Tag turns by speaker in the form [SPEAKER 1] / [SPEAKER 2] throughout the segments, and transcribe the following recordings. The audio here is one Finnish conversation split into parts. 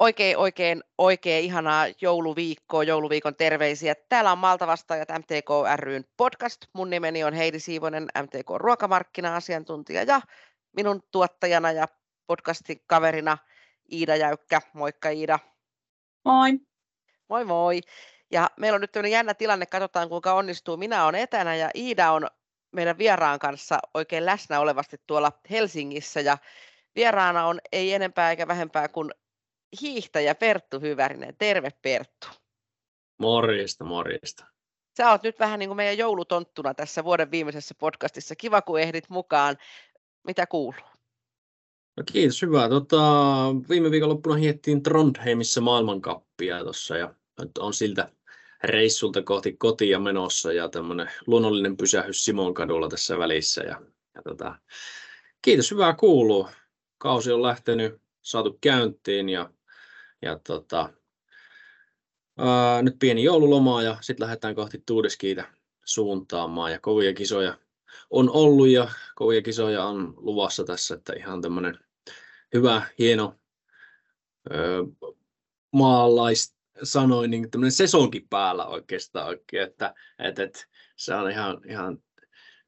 [SPEAKER 1] Oikein, oikein, oikein ihanaa jouluviikkoa, jouluviikon terveisiä. Täällä on Malta vastaajat MTK ryn podcast. Mun nimeni on Heidi Siivonen, MTK ruokamarkkina-asiantuntija ja minun tuottajana ja podcastin kaverina Iida Jäykkä. Moikka Iida.
[SPEAKER 2] Moi.
[SPEAKER 1] Moi moi. Ja meillä on nyt tämmöinen jännä tilanne, katsotaan kuinka onnistuu. Minä olen etänä ja Iida on meidän vieraan kanssa oikein läsnä olevasti tuolla Helsingissä ja vieraana on ei enempää eikä vähempää kuin hiihtäjä Perttu Hyvärinen. Terve Perttu.
[SPEAKER 3] Morjesta, morjesta.
[SPEAKER 1] Sä oot nyt vähän niin kuin meidän joulutonttuna tässä vuoden viimeisessä podcastissa. Kiva, kun ehdit mukaan. Mitä kuuluu?
[SPEAKER 3] No kiitos, hyvä. Tota, viime viikonloppuna hiettiin Trondheimissa maailmankappia tuossa ja nyt on siltä reissulta kohti kotia menossa ja tämmöinen luonnollinen pysähys Simon kadulla tässä välissä. Ja, ja tota, kiitos, hyvää kuuluu. Kausi on lähtenyt, saatu käyntiin ja ja tota, ää, nyt pieni joululoma ja sitten lähdetään kohti Tuudeskiitä suuntaamaan. Ja kovia kisoja on ollut ja kovia kisoja on luvassa tässä, että ihan tämmöinen hyvä, hieno öö, maalais niin tämmöinen sesonkin päällä oikeastaan oikein, että, että, että se on ihan, ihan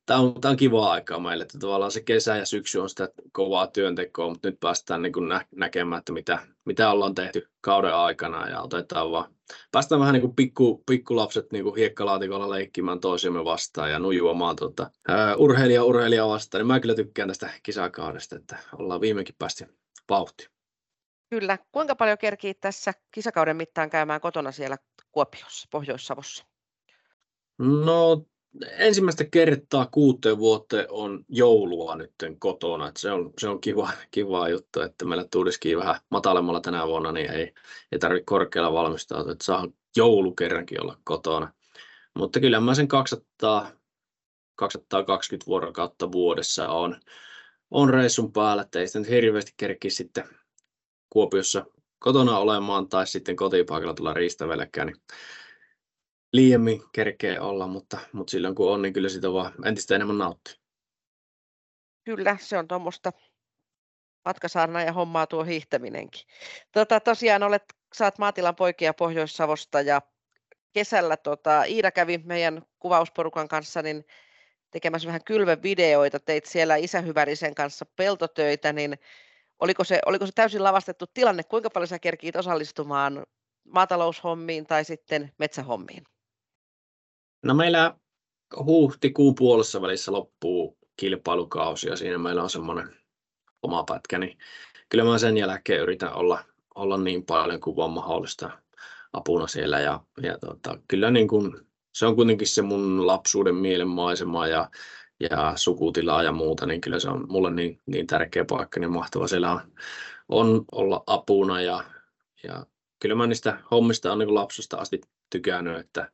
[SPEAKER 3] tämä on, tämä on kivaa aikaa meille, että tavallaan se kesä ja syksy on sitä kovaa työntekoa, mutta nyt päästään niin kuin nä- näkemään, että mitä, mitä ollaan tehty kauden aikana ja otetaan vaan, päästään vähän niin kuin pikku, pikkulapset niin kuin hiekkalaatikolla leikkimään toisiamme vastaan ja nujuamaan tuota, ää, urheilija urheilija vastaan, niin mä kyllä tykkään tästä kisakaudesta, että ollaan viimeinkin päästy vauhtiin.
[SPEAKER 1] Kyllä. Kuinka paljon kerkii tässä kisakauden mittaan käymään kotona siellä Kuopiossa, Pohjois-Savossa?
[SPEAKER 3] No ensimmäistä kertaa kuuteen vuoteen on joulua nyt kotona. Että se on, se on kiva, kiva juttu, että meillä tuliski vähän matalemmalla tänä vuonna, niin ei, ei tarvitse korkealla valmistautua, että saa joulu kerrankin olla kotona. Mutta kyllä mä sen 200, 220 vuorokautta vuodessa on, on reissun päällä, että ei sitä nyt hirveästi kerki sitten Kuopiossa kotona olemaan tai sitten kotipaikalla tulla riistävelläkään, niin liiemmin kerkee olla, mutta, mutta silloin kun on, niin kyllä sitä vaan entistä enemmän nauttii.
[SPEAKER 1] Kyllä, se on tuommoista matkasaarna ja hommaa tuo hiihtäminenkin. Tota, tosiaan olet, saat maatilan poikia Pohjois-Savosta ja kesällä tota, Iida kävi meidän kuvausporukan kanssa niin tekemässä vähän kylvevideoita, teit siellä isähyvärisen kanssa peltotöitä, niin oliko se, oliko se täysin lavastettu tilanne, kuinka paljon sä kerkiit osallistumaan maataloushommiin tai sitten metsähommiin?
[SPEAKER 3] No meillä huhtikuun puolessa välissä loppuu kilpailukausi ja siinä meillä on semmoinen oma pätkä, niin kyllä mä sen jälkeen yritän olla, olla niin paljon kuin vaan mahdollista apuna siellä ja, ja tota, kyllä niin kuin, se on kuitenkin se mun lapsuuden mielenmaisema ja, ja sukutilaa ja muuta, niin kyllä se on mulle niin, niin tärkeä paikka, niin mahtava siellä on, on olla apuna ja, ja kyllä mä niistä hommista on niin lapsesta asti tykännyt, että,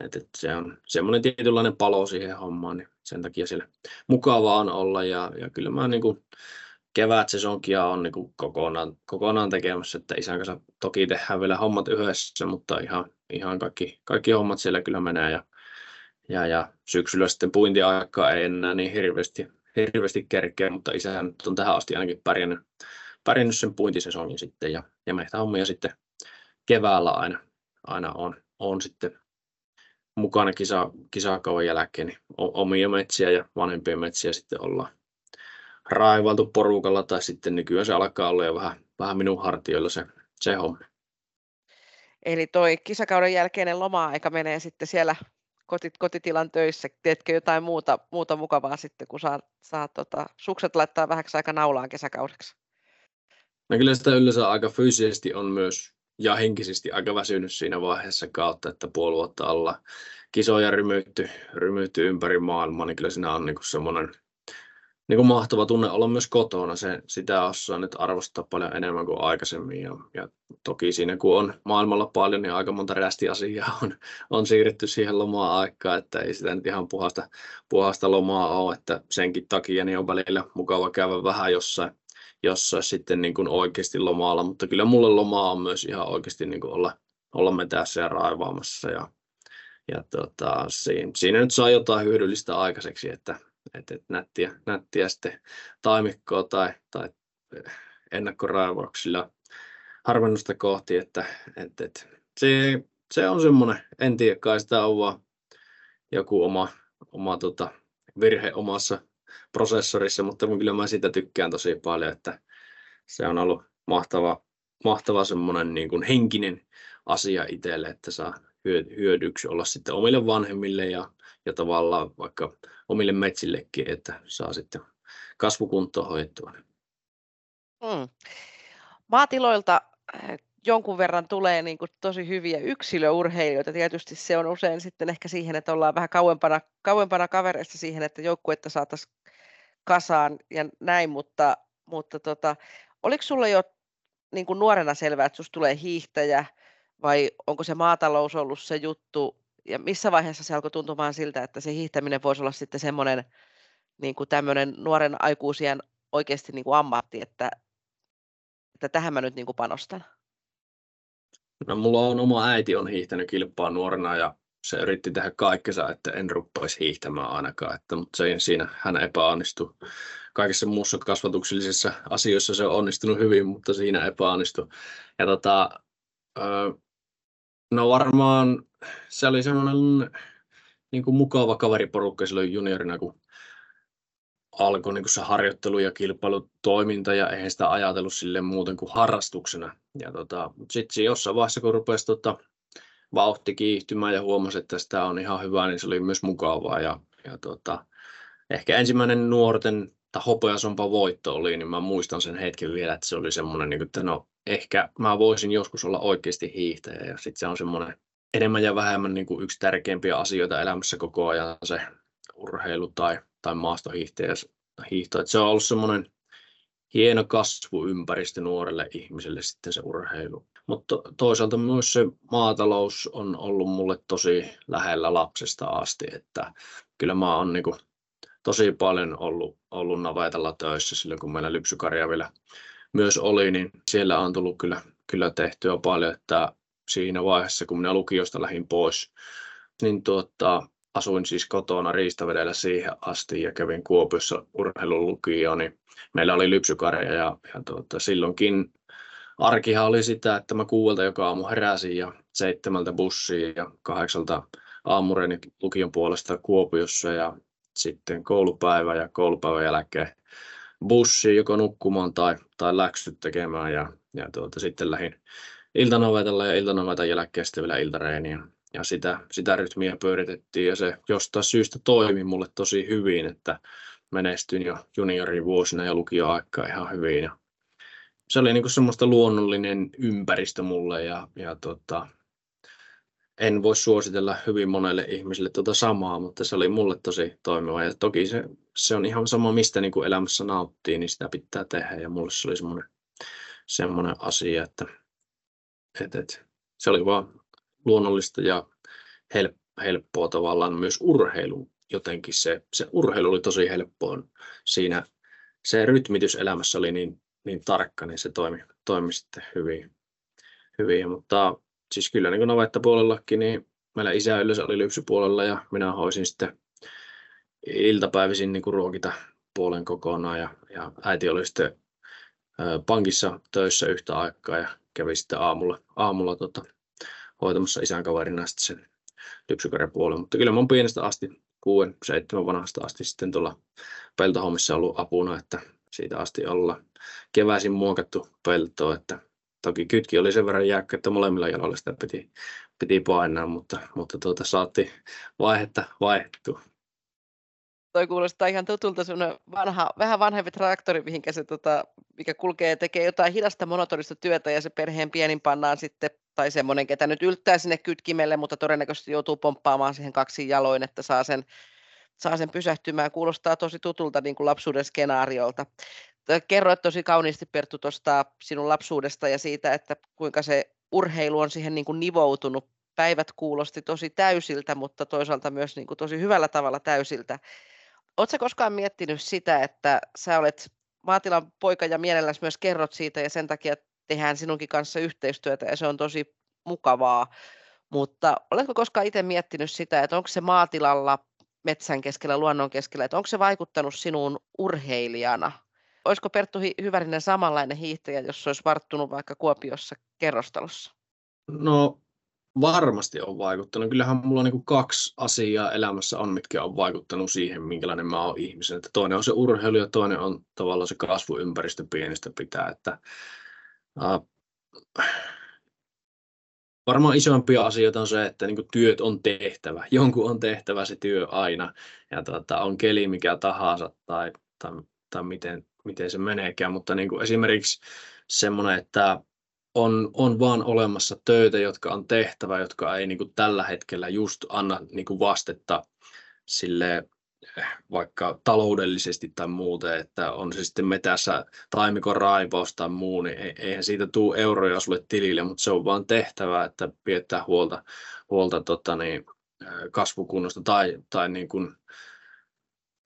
[SPEAKER 3] et, et se on semmoinen tietynlainen palo siihen hommaan, niin sen takia siellä mukavaa on olla. Ja, ja kyllä mä niin kevät sesonkia on niin kuin kokonaan, kokonaan tekemässä, että isän kanssa toki tehdään vielä hommat yhdessä, mutta ihan, ihan kaikki, kaikki hommat siellä kyllä menee. Ja, ja, ja syksyllä sitten puintiaikaa ei enää niin hirveästi, hirveästi kerkeä, mutta isä on tähän asti ainakin pärjännyt, pärjännyt sen puintisesongin sitten. Ja, ja meitä hommia sitten keväällä aina, aina on, on sitten mukana kisa, kisakauan jälkeen, niin omia metsiä ja vanhempia metsiä sitten ollaan raivaltu porukalla tai sitten nykyään se alkaa olla jo vähän, vähän minun hartioilla se, se homma.
[SPEAKER 1] Eli toi kisakauden jälkeinen loma-aika menee sitten siellä kotit, kotitilan töissä. Teetkö jotain muuta, muuta mukavaa sitten, kun saat, saat tota, sukset laittaa vähäksi aika naulaan kesäkaudeksi?
[SPEAKER 3] No kyllä sitä yleensä aika fyysisesti on myös ja henkisesti aika väsynyt siinä vaiheessa kautta, että puoli vuotta alla kisoja rymytty, rymytty ympäri maailmaa, niin kyllä siinä on niin semmoinen niin mahtava tunne olla myös kotona. Se, sitä osaa nyt arvostaa paljon enemmän kuin aikaisemmin. Ja, ja toki siinä kun on maailmalla paljon, niin aika monta rästiasiaa on, on siirretty siihen lomaa aikaan, että ei sitä nyt ihan puhasta, puhasta lomaa ole, että senkin takia niin on välillä mukava käydä vähän jossain jossain sitten niin kuin oikeasti lomaalla, mutta kyllä mulle lomaa on myös ihan oikeasti niin kuin olla, olla metässä ja raivaamassa ja, ja tota, siinä, siinä, nyt saa jotain hyödyllistä aikaiseksi, että, että, että nättiä, nättiä sitten taimikkoa tai, tai ennakkoraivauksilla harvennusta kohti, että, että, että se, se, on semmoinen, en tiedä, kai sitä on vaan joku oma, oma tota, virhe omassa prosessorissa, mutta kyllä mä sitä tykkään tosi paljon, että se on ollut mahtava, mahtava semmoinen niin kuin henkinen asia itselle, että saa hyödyksi olla sitten omille vanhemmille ja, ja tavallaan vaikka omille metsillekin, että saa sitten kasvukuntoa hoidettua.
[SPEAKER 1] Hmm. Maatiloilta eh, jonkun verran tulee niin kuin tosi hyviä yksilöurheilijoita. Tietysti se on usein sitten ehkä siihen, että ollaan vähän kauempana, kauempana kavereista siihen, että joukkuetta saataisiin kasaan ja näin, mutta, mutta tota, oliko sulla jo niin kuin nuorena selvää, että susta tulee hiihtäjä vai onko se maatalous ollut se juttu ja missä vaiheessa se alkoi tuntumaan siltä, että se hiihtäminen voisi olla sitten semmoinen niin kuin tämmöinen nuoren aikuisien oikeasti niin kuin ammatti, että, että tähän mä nyt niin kuin panostan?
[SPEAKER 3] No, mulla on oma äiti on hiihtänyt kilpaa nuorena ja se yritti tehdä kaikkensa, että en ruppaisi hiihtämään ainakaan, että, mutta se, siinä hän epäonnistui. Kaikissa muussa kasvatuksellisissa asioissa se on onnistunut hyvin, mutta siinä epäonnistui. Ja tota, no varmaan se oli semmoinen niin kuin mukava kaveriporukka silloin juniorina, kun alkoi niin kuin se harjoittelu ja kilpailutoiminta ja eihän sitä ajatellut sille muuten kuin harrastuksena. Ja tota, sitten jossain vaiheessa, kun rupesi tota, vauhti kiihtymään ja huomasi, että sitä on ihan hyvä, niin se oli myös mukavaa. Ja, ja tota, ehkä ensimmäinen nuorten tai hopeasompa voitto oli, niin mä muistan sen hetken vielä, että se oli semmoinen, niin että no ehkä mä voisin joskus olla oikeasti hiihtäjä ja sitten se on semmoinen enemmän ja vähemmän niin kuin yksi tärkeimpiä asioita elämässä koko ajan se urheilu tai, tai maastohiihtäjä hiihto. Että se on ollut semmoinen hieno kasvuympäristö nuorelle ihmiselle sitten se urheilu. Mutta toisaalta myös se maatalous on ollut mulle tosi lähellä lapsesta asti, että kyllä mä oon niin tosi paljon ollut, ollut navetalla töissä silloin, kun meillä lypsykarja vielä myös oli, niin siellä on tullut kyllä, kyllä tehtyä paljon, että siinä vaiheessa, kun minä lukiosta lähdin pois, niin tuota, asuin siis kotona Riistavedellä siihen asti ja kävin Kuopiossa urheilulukioon, niin meillä oli lypsykarja ja, ja tuota, silloinkin arkihan oli sitä, että mä kuuelta joka aamu heräsin ja seitsemältä bussiin ja kahdeksalta aamureeni lukion puolesta Kuopiossa ja sitten koulupäivä ja koulupäivän jälkeen bussiin joko nukkumaan tai, tai läksyt tekemään ja, ja tuota, sitten lähdin iltanovetalla ja iltanovetan jälkeen sitten vielä iltareeniä. Ja sitä, sitä rytmiä pyöritettiin ja se jostain syystä toimi mulle tosi hyvin, että menestyin jo juniorin vuosina ja lukioaikaa ihan hyvin. Ja se oli niin semmoista luonnollinen ympäristö mulle ja, ja tota, en voi suositella hyvin monelle ihmiselle tuota samaa, mutta se oli mulle tosi toimiva. Ja toki se, se on ihan sama, mistä niin kuin elämässä nauttii, niin sitä pitää tehdä. Ja mulle se oli semmoinen, semmoinen asia, että, että, että se oli vaan luonnollista ja helppoa tavallaan myös urheilu. Jotenkin se, se urheilu oli tosi helppoa. Siinä se rytmitys elämässä oli niin, niin tarkka, niin se toimi, toimi sitten hyvin. hyvin. Mutta siis kyllä niin navettapuolellakin, niin meillä isä yleensä oli lypsypuolella ja minä hoisin sitten iltapäivisin niin ruokita puolen kokonaan ja, ja äiti oli sitten pankissa töissä yhtä aikaa ja kävi sitten aamulla, aamulla tota, hoitamassa isän kaverina sitten sen lypsykarjapuolen. Mutta kyllä mä oon pienestä asti, kuuden, seitsemän vanhasta asti sitten tuolla peltohommissa ollut apuna, että siitä asti olla keväisin muokattu peltoa, että Toki kytki oli sen verran jäykkä, että molemmilla jaloilla sitä piti, piti painaa, mutta, mutta tuota, saatti vaihetta vaihdettua.
[SPEAKER 1] Toi kuulostaa ihan tutulta vanha, vähän vanhempi traktori, mihinkä se, tota, mikä kulkee ja tekee jotain hidasta monotonista työtä ja se perheen pienin pannaan sitten, tai semmoinen, ketä nyt yltää sinne kytkimelle, mutta todennäköisesti joutuu pomppaamaan siihen kaksi jaloin, että saa sen, saa sen pysähtymään. Kuulostaa tosi tutulta niin kuin lapsuuden skenaariolta kerroit tosi kauniisti Perttu tuosta sinun lapsuudesta ja siitä, että kuinka se urheilu on siihen niin kuin nivoutunut. Päivät kuulosti tosi täysiltä, mutta toisaalta myös niin kuin tosi hyvällä tavalla täysiltä. Oletko koskaan miettinyt sitä, että sä olet maatilan poika ja mielelläsi myös kerrot siitä ja sen takia tehdään sinunkin kanssa yhteistyötä ja se on tosi mukavaa. Mutta oletko koskaan itse miettinyt sitä, että onko se maatilalla metsän keskellä, luonnon keskellä, että onko se vaikuttanut sinuun urheilijana olisiko Perttu Hyvärinen samanlainen hiihtäjä, jos olisi varttunut vaikka Kuopiossa kerrostalossa?
[SPEAKER 3] No varmasti on vaikuttanut. Kyllähän mulla niin kuin kaksi asiaa elämässä on, mitkä on vaikuttanut siihen, minkälainen mä oon ihmisen. Että toinen on se urheilu ja toinen on tavallaan se kasvuympäristö pienestä pitää. Että, uh, varmaan isompia asioita on se, että niin työt on tehtävä. Jonkun on tehtävä se työ aina. Ja tuota, on keli mikä tahansa tai, tai, tai miten, miten se meneekään. Mutta niin kuin esimerkiksi semmoinen, että on, on vaan olemassa töitä, jotka on tehtävä, jotka ei niin kuin tällä hetkellä just anna niin kuin vastetta sille eh, vaikka taloudellisesti tai muuten, että on se sitten metässä taimikon raivaus tai muu, niin eihän siitä tule euroja sulle tilille, mutta se on vaan tehtävä, että pidetään huolta, huolta tota niin, eh, kasvukunnosta tai, tai niin kuin,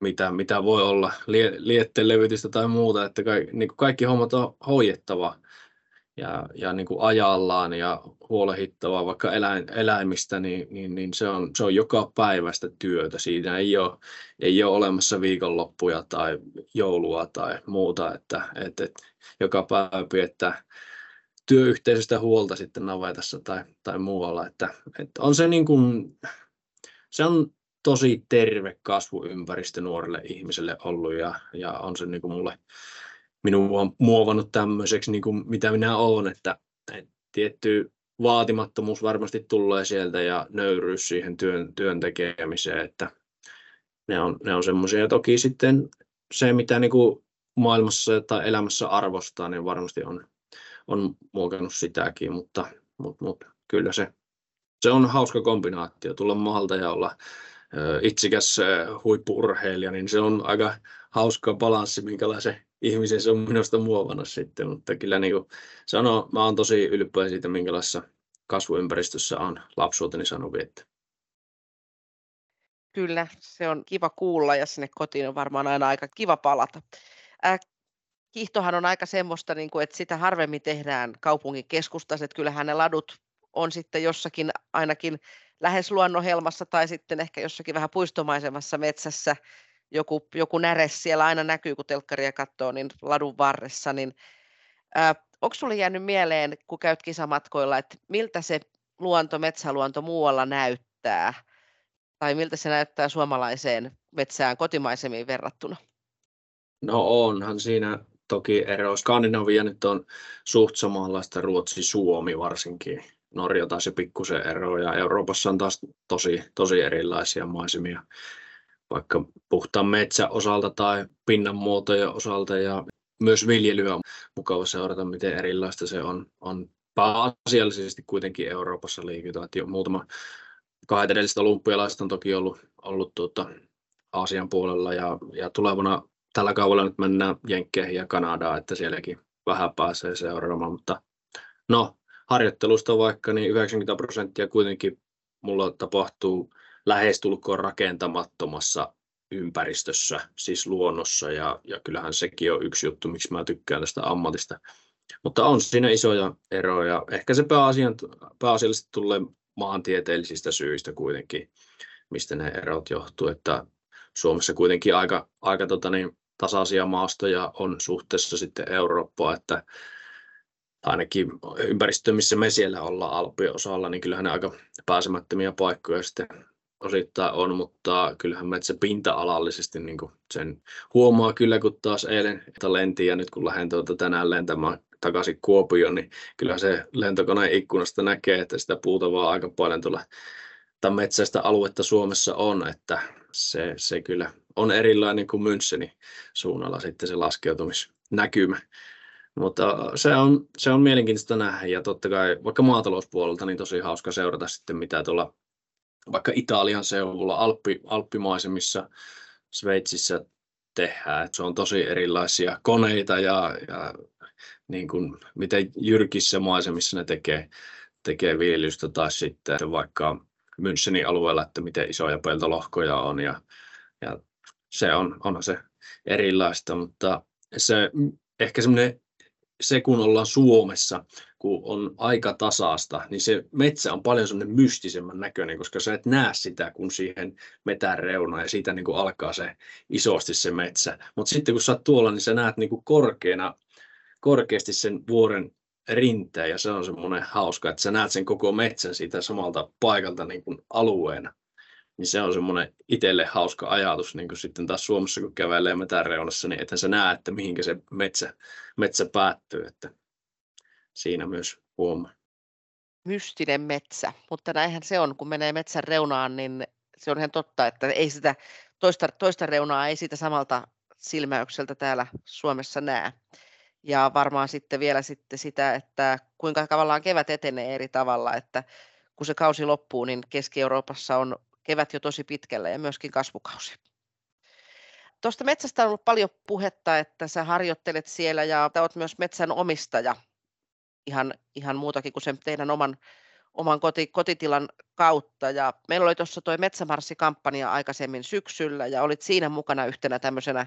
[SPEAKER 3] mitä, mitä voi olla, lietteen levitystä tai muuta, että kaikki, niin kuin kaikki hommat on hoidettava ja, ja niin kuin ajallaan ja huolehittavaa vaikka eläin, eläimistä, niin, niin, niin se, on, se on joka päivästä työtä. Siinä ei ole, ei ole olemassa viikonloppuja tai joulua tai muuta, että, että, että joka päivä pidetään työyhteisöstä huolta sitten navetassa tai, tai muualla. Että, että on se, niin kuin, se on tosi terve kasvuympäristö nuorelle ihmiselle ollut ja, ja on se niin kuin mulle minua on muovannut tämmöiseksi, niin kuin mitä minä olen, että, tietty vaatimattomuus varmasti tulee sieltä ja nöyryys siihen työn, työn tekemiseen, että ne on, ne on semmoisia. Toki sitten se, mitä niin kuin maailmassa tai elämässä arvostaa, niin varmasti on, on muokannut sitäkin, mutta, mutta, mutta kyllä se, se on hauska kombinaatio, tulla maalta ja olla itsikäs huippuurheilija, niin se on aika hauska balanssi, minkälaisen ihmisen se on minusta muovannut sitten, mutta kyllä niin kuin sanoo, mä oon tosi ylpeä siitä, minkälaisessa kasvuympäristössä on lapsuuteni saanut viettää.
[SPEAKER 1] Kyllä, se on kiva kuulla ja sinne kotiin on varmaan aina aika kiva palata. Äh, kiihtohan on aika semmoista, niin kuin, että sitä harvemmin tehdään kaupungin keskustassa, että kyllähän ne ladut on sitten jossakin ainakin lähes luonnonhelmassa tai sitten ehkä jossakin vähän puistomaisemassa metsässä joku, joku näres siellä aina näkyy, kun telkkaria katsoo, niin ladun varressa, niin ää, onko sinulle jäänyt mieleen, kun käyt kisamatkoilla, että miltä se luonto, metsäluonto muualla näyttää, tai miltä se näyttää suomalaiseen metsään kotimaisemmin verrattuna?
[SPEAKER 3] No onhan siinä toki ero. Skandinavia nyt on suht samanlaista, Ruotsi, Suomi varsinkin. Norja taas se pikkusen ero ja Euroopassa on taas tosi, tosi erilaisia maisemia vaikka puhtaan metsän osalta tai pinnan muotojen osalta ja myös viljelyä on mukava seurata, miten erilaista se on. on pääasiallisesti kuitenkin Euroopassa liikutaan. Jo muutama kahdet edellistä olympialaista on toki ollut, ollut tuota, Aasian puolella ja, ja tulevana tällä kaudella nyt mennään Jenkkeihin ja Kanadaan, että sielläkin vähän pääsee seuraamaan, mutta no harjoittelusta vaikka niin 90 prosenttia kuitenkin mulla tapahtuu lähestulkoon rakentamattomassa ympäristössä, siis luonnossa, ja, ja kyllähän sekin on yksi juttu, miksi mä tykkään tästä ammatista. Mutta on siinä isoja eroja. Ehkä se pääasian, pääasiallisesti tulee maantieteellisistä syistä kuitenkin, mistä ne erot johtuu, että Suomessa kuitenkin aika, aika tota niin, tasaisia maastoja on suhteessa sitten Eurooppaa, että ainakin ympäristö, missä me siellä ollaan Alppien osalla, niin kyllähän ne aika pääsemättömiä paikkoja sitten osittain on, mutta kyllähän metsä pinta-alallisesti niin sen huomaa kyllä, kun taas eilen lentiin ja nyt kun lähden tuota tänään lentämään takaisin Kuopioon, niin kyllä se lentokoneen ikkunasta näkee, että sitä puuta vaan aika paljon tuolla tai metsäistä aluetta Suomessa on, että se, se kyllä on erilainen kuin Müncheni suunnalla sitten se laskeutumisnäkymä. Mutta se on, se on mielenkiintoista nähdä ja totta kai vaikka maatalouspuolelta niin tosi hauska seurata sitten mitä tuolla vaikka Italian seudulla, Alppi, Alppimaisemissa, Sveitsissä tehdään. Että se on tosi erilaisia koneita ja, ja niin kuin, miten jyrkissä maisemissa ne tekee, tekee viljelystä tai sitten vaikka Münchenin alueella, että miten isoja peltolohkoja on ja, ja se on, onhan se erilaista, mutta se ehkä semmoinen se, kun ollaan Suomessa, kun on aika tasasta, niin se metsä on paljon semmoinen mystisemmän näköinen, koska sä et näe sitä, kun siihen metän reunaan ja siitä niin kuin alkaa se isosti se metsä. Mutta sitten kun sä oot tuolla, niin sä näet niin kuin korkeana, korkeasti sen vuoren rinteen ja se on semmoinen hauska, että sä näet sen koko metsän siitä samalta paikalta niin kuin alueena. Niin se on semmoinen itselle hauska ajatus, niin kuin sitten taas Suomessa kun kävelee metän niin että sä näet, että mihinkä se metsä, metsä päättyy, että siinä myös huomaa.
[SPEAKER 1] Mystinen metsä, mutta näinhän se on, kun menee metsän reunaan, niin se on ihan totta, että ei sitä toista, toista reunaa ei siitä samalta silmäykseltä täällä Suomessa näe. Ja varmaan sitten vielä sitten sitä, että kuinka tavallaan kevät etenee eri tavalla, että kun se kausi loppuu, niin Keski-Euroopassa on kevät jo tosi pitkällä ja myöskin kasvukausi. Tuosta metsästä on ollut paljon puhetta, että sä harjoittelet siellä ja olet myös metsän omistaja ihan, ihan muutakin kuin sen teidän oman, oman koti, kotitilan kautta. Ja meillä oli tuossa tuo Metsämarssi-kampanja aikaisemmin syksyllä ja olit siinä mukana yhtenä tämmöisenä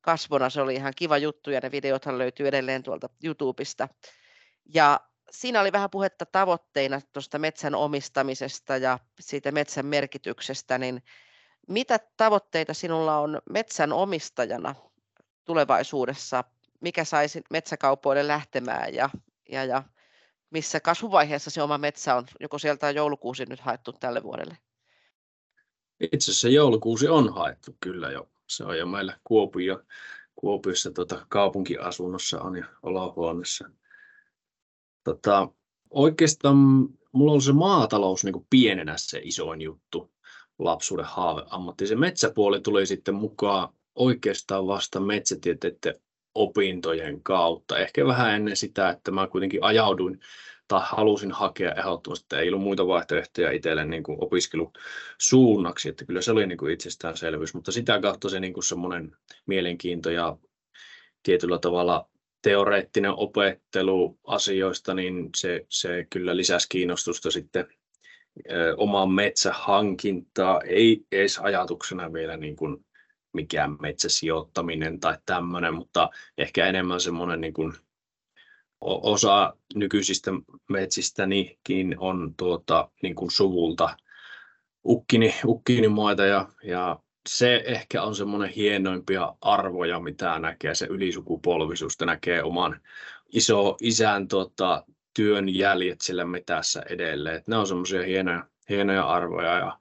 [SPEAKER 1] kasvona. Se oli ihan kiva juttu ja ne videothan löytyy edelleen tuolta YouTubesta. Ja siinä oli vähän puhetta tavoitteina tuosta metsän omistamisesta ja siitä metsän merkityksestä, niin mitä tavoitteita sinulla on metsän omistajana tulevaisuudessa? Mikä saisi metsäkaupoille lähtemään ja, ja, ja missä kasvuvaiheessa se oma metsä on? Joko sieltä on joulukuusi nyt haettu tälle vuodelle?
[SPEAKER 3] Itse asiassa joulukuusi on haettu kyllä jo. Se on jo meillä Kuopio, Kuopiossa tota, kaupunkiasunnossa on jo olohuoneessa Tota, oikeastaan mulla on se maatalous niin kuin pienenä se isoin juttu, lapsuuden haaveammatti. Se metsäpuoli tuli sitten mukaan oikeastaan vasta metsätieteiden opintojen kautta. Ehkä vähän ennen sitä, että mä kuitenkin ajauduin tai halusin hakea ehdottomasti, että ei ollut muita vaihtoehtoja itselle niin kuin opiskelusuunnaksi, että kyllä se oli niin kuin itsestäänselvyys, mutta sitä kautta se niin kuin semmoinen mielenkiinto ja tietyllä tavalla teoreettinen opettelu asioista, niin se, se kyllä lisäsi kiinnostusta sitten omaan metsähankintaa. Ei edes ajatuksena vielä niin kuin mikään metsäsijoittaminen tai tämmöinen, mutta ehkä enemmän semmoinen niin kuin osa nykyisistä metsistänikin on tuota, niin kuin suvulta ukkini, ukkinimaita ja, ja se ehkä on semmoinen hienoimpia arvoja, mitä näkee se ylisukupolvisuus, näkee oman iso isän tota, työn jäljet sillä metässä edelleen. Et ne on semmoisia hienoja, hienoja arvoja ja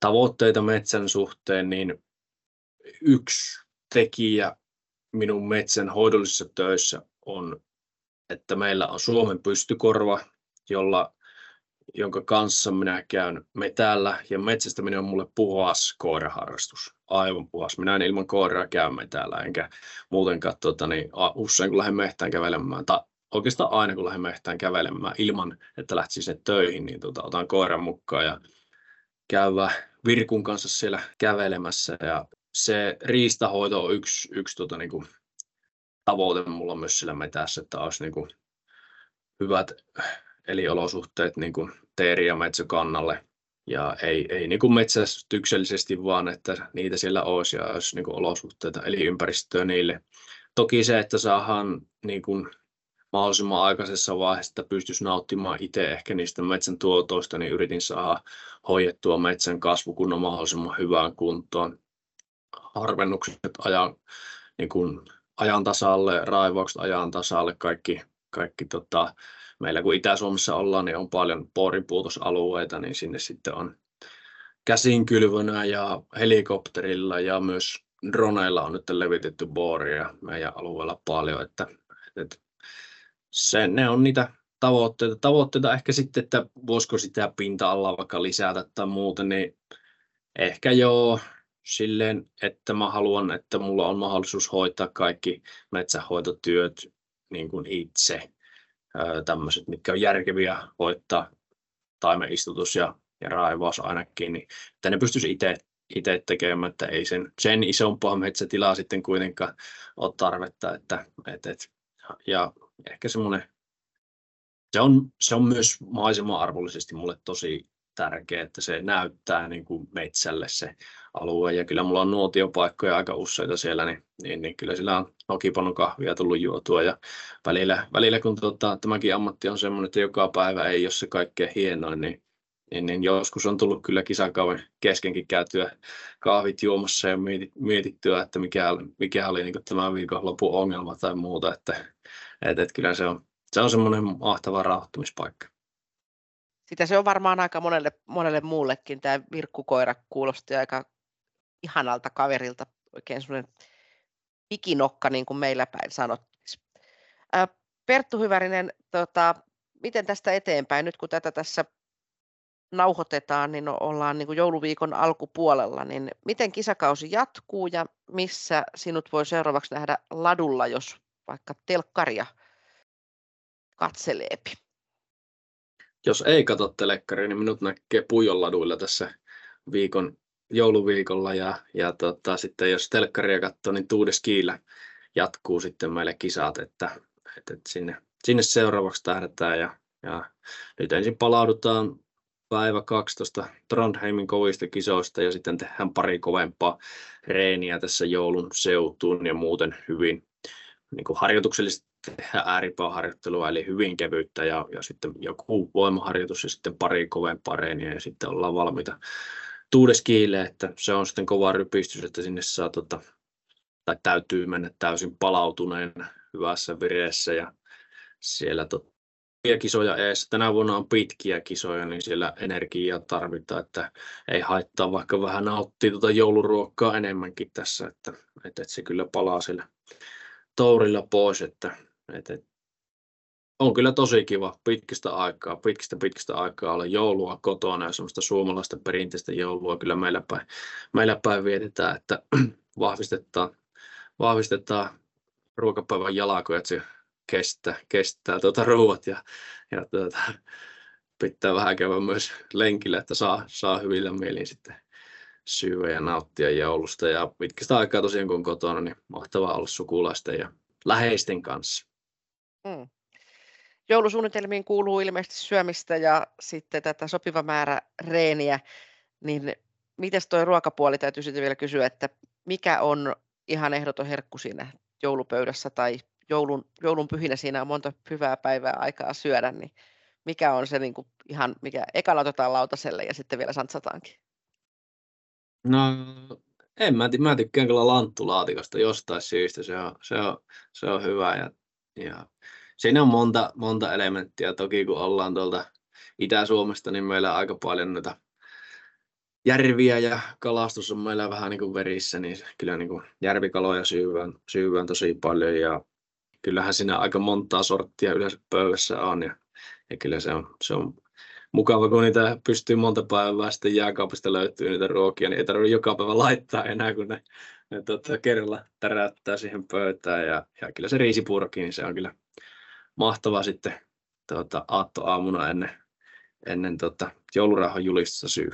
[SPEAKER 3] tavoitteita metsän suhteen, niin yksi tekijä minun metsän hoidollisissa töissä on, että meillä on Suomen pystykorva, jolla jonka kanssa minä käyn metällä ja metsästäminen on mulle puhas koiraharrastus. Aivan puhas. Minä en ilman koiraa käy metällä, enkä muutenkaan tuota, niin, usein kun lähden mehtään kävelemään, tai oikeastaan aina kun lähden mehtään kävelemään ilman, että lähtisin sinne töihin, niin tuota, otan koiran mukaan ja käyvä Virkun kanssa siellä kävelemässä. Ja se riistahoito on yksi, yksi tuota, niin kuin, tavoite mulla myös sillä metässä, että olisi niin kuin, hyvät eliolosuhteet niin kuin teeri- ja metsäkannalle. Ja ei, ei niin kuin metsästyksellisesti vaan, että niitä siellä olisi ja olisi niin kuin olosuhteita, eli ympäristöä niille. Toki se, että saadaan niin kuin mahdollisimman aikaisessa vaiheessa, että pystyisi nauttimaan itse ehkä niistä metsän tuotoista, niin yritin saada hoidettua metsän kasvukunnan mahdollisimman hyvään kuntoon. Harvennukset ajan, niin kuin ajan tasalle, raivaukset ajan tasalle, kaikki, kaikki tota, meillä kun Itä-Suomessa ollaan, niin on paljon porinpuutosalueita, niin sinne sitten on käsinkylvönä ja helikopterilla ja myös droneilla on nyt levitetty booria meidän alueella paljon, että, että se, ne on niitä tavoitteita. Tavoitteita ehkä sitten, että voisiko sitä pinta-alaa vaikka lisätä tai muuta, niin ehkä joo silleen, että mä haluan, että mulla on mahdollisuus hoitaa kaikki metsähoitotyöt niin kuin itse tämmöiset, mitkä on järkeviä hoitaa, taimenistutus ja, ja raivaus ainakin, niin että ne pystyisi itse itse tekemään, että ei sen, sen isompaa metsätilaa sitten kuitenkaan ole tarvetta. Että, et, et, ja ehkä semmoinen, se on, se on myös maisema-arvollisesti mulle tosi tärkeä, että se näyttää niin kuin metsälle se alue. Ja kyllä mulla on nuotiopaikkoja aika useita siellä, niin, niin, niin kyllä sillä on nokipanon kahvia tullut juotua. Ja välillä, välillä kun tota, tämäkin ammatti on semmoinen, että joka päivä ei ole se kaikkein hienoin, niin, niin, niin joskus on tullut kyllä kisakauden keskenkin käytyä kahvit juomassa ja mietittyä, että mikä, mikä oli niin tämän viikonlopun ongelma tai muuta. Että, että, että kyllä se on, se on semmoinen mahtava rauhoittumispaikka
[SPEAKER 1] sitä se on varmaan aika monelle, monelle muullekin. Tämä virkkukoira kuulosti aika ihanalta kaverilta, oikein semmoinen pikinokka, niin kuin meillä päin sanottiin. Perttu Hyvärinen, tota, miten tästä eteenpäin, nyt kun tätä tässä nauhoitetaan, niin ollaan niin kuin jouluviikon alkupuolella, niin miten kisakausi jatkuu ja missä sinut voi seuraavaksi nähdä ladulla, jos vaikka telkkaria katseleepi?
[SPEAKER 3] jos ei katso telekkaria, niin minut näkee Pujon laduilla tässä viikon, jouluviikolla ja, ja tota, sitten jos telkkaria katsoo, niin Tuudeskiillä jatkuu sitten meille kisat, että, että, sinne, sinne seuraavaksi tähdätään ja, ja nyt ensin palaudutaan päivä 12 Trondheimin kovista kisoista ja sitten tehdään pari kovempaa reeniä tässä joulun seutuun ja muuten hyvin niin kuin harjoituksellisesti tehdä ääripääharjoittelua, eli hyvin kevyyttä ja, ja sitten joku voimaharjoitus ja sitten pari kovempaa reeniä ja sitten ollaan valmiita tuudeskiille, että se on sitten kova rypistys, että sinne saa tota, tai täytyy mennä täysin palautuneen hyvässä vireessä ja siellä tot, kisoja ees. Tänä vuonna on pitkiä kisoja, niin siellä energiaa tarvitaan, että ei haittaa vaikka vähän nauttia tuota jouluruokkaa enemmänkin tässä, että, että, että se kyllä palaa sillä tourilla pois, että, että on kyllä tosi kiva pitkistä aikaa, pitkistä pitkistä aikaa olla joulua kotona ja semmoista suomalaista perinteistä joulua kyllä meillä päin, meillä päin vietetään, että vahvistetaan, vahvistetaan ruokapäivän jalkoja, että se kestää, kestää tuota ruuat ja, ja tuota, pitää vähän käydä myös lenkillä, että saa, saa hyvillä mielin sitten syödä ja nauttia joulusta. Ja pitkistä aikaa tosiaan kun on kotona, niin mahtavaa olla sukulaisten ja läheisten kanssa.
[SPEAKER 1] Mm. Joulusuunnitelmiin kuuluu ilmeisesti syömistä ja sitten tätä sopiva määrä reeniä, niin miten tuo ruokapuoli? Täytyy sitten vielä kysyä, että mikä on ihan ehdoton herkku siinä joulupöydässä tai joulun, joulun pyhinä? Siinä on monta hyvää päivää aikaa syödä, niin mikä on se niin kuin ihan, mikä ekana otetaan lautaselle ja sitten vielä santsataankin?
[SPEAKER 3] No en mä, mä tykkään kyllä lanttulaatikosta jostain syystä, se on, se on, se on hyvä ja, ja siinä on monta, monta elementtiä. Toki kun ollaan tuolta Itä-Suomesta, niin meillä on aika paljon noita järviä ja kalastus on meillä vähän niin kuin verissä, niin kyllä niin kuin järvikaloja syyvään, syyvään tosi paljon ja kyllähän siinä aika montaa sorttia yleensä pöydässä on ja, ja kyllä se on, se on mukava, kun niitä pystyy monta päivää sitten jääkaapista löytyy niitä ruokia, niin ei tarvitse joka päivä laittaa enää, kun ne, ne tota, kerralla täräyttää siihen pöytään. Ja, ja kyllä se riisipurki, niin se on kyllä mahtava sitten tuota, aattoaamuna ennen, ennen tota, joulurauhan julistusta syy.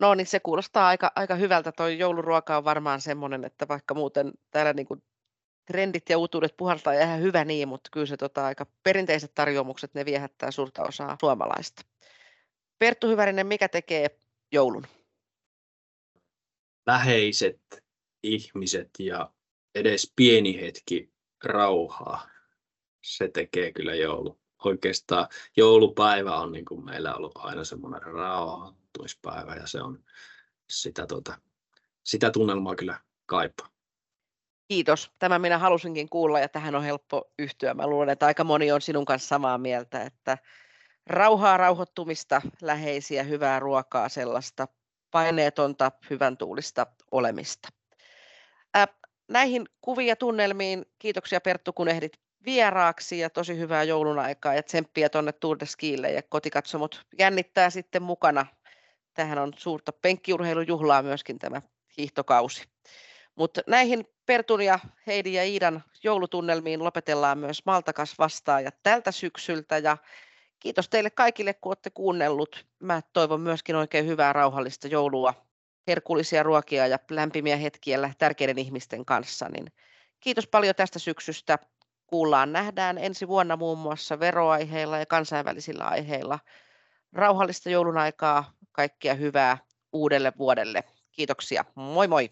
[SPEAKER 1] No niin, se kuulostaa aika, aika hyvältä. Tuo jouluruoka on varmaan semmoinen, että vaikka muuten täällä niin kuin trendit ja uutuudet puhaltaa ja ihan hyvä niin, mutta kyllä se tota, aika perinteiset tarjoamukset, ne viehättää suurta osaa suomalaista. Perttu Hyvärinen, mikä tekee joulun?
[SPEAKER 3] Läheiset ihmiset ja edes pieni hetki rauhaa. Se tekee kyllä joulu. Oikeastaan joulupäivä on niin kuin meillä ollut aina semmoinen rauhoittumispäivä ja se on sitä, tuota, sitä tunnelmaa kyllä kaipaa.
[SPEAKER 1] Kiitos. Tämä minä halusinkin kuulla ja tähän on helppo yhtyä. Mä luulen, että aika moni on sinun kanssa samaa mieltä, että rauhaa, rauhoittumista, läheisiä, hyvää ruokaa, sellaista paineetonta, hyvän tuulista olemista. Näihin kuvia tunnelmiin kiitoksia Perttu, kun ehdit vieraaksi ja tosi hyvää joulun aikaa ja tsemppiä tuonne Tour de Skille ja kotikatsomot jännittää sitten mukana. Tähän on suurta penkkiurheilujuhlaa myöskin tämä hiihtokausi. Mutta näihin Pertun ja Heidi ja Iidan joulutunnelmiin lopetellaan myös Maltakas vastaaja tältä syksyltä ja kiitos teille kaikille, kun olette kuunnellut. Mä toivon myöskin oikein hyvää rauhallista joulua, herkullisia ruokia ja lämpimiä hetkiä tärkeiden ihmisten kanssa. Niin kiitos paljon tästä syksystä. Kuullaan, nähdään ensi vuonna muun muassa veroaiheilla ja kansainvälisillä aiheilla. rauhallista joulun aikaa, kaikkea hyvää uudelle vuodelle. Kiitoksia. Moi moi!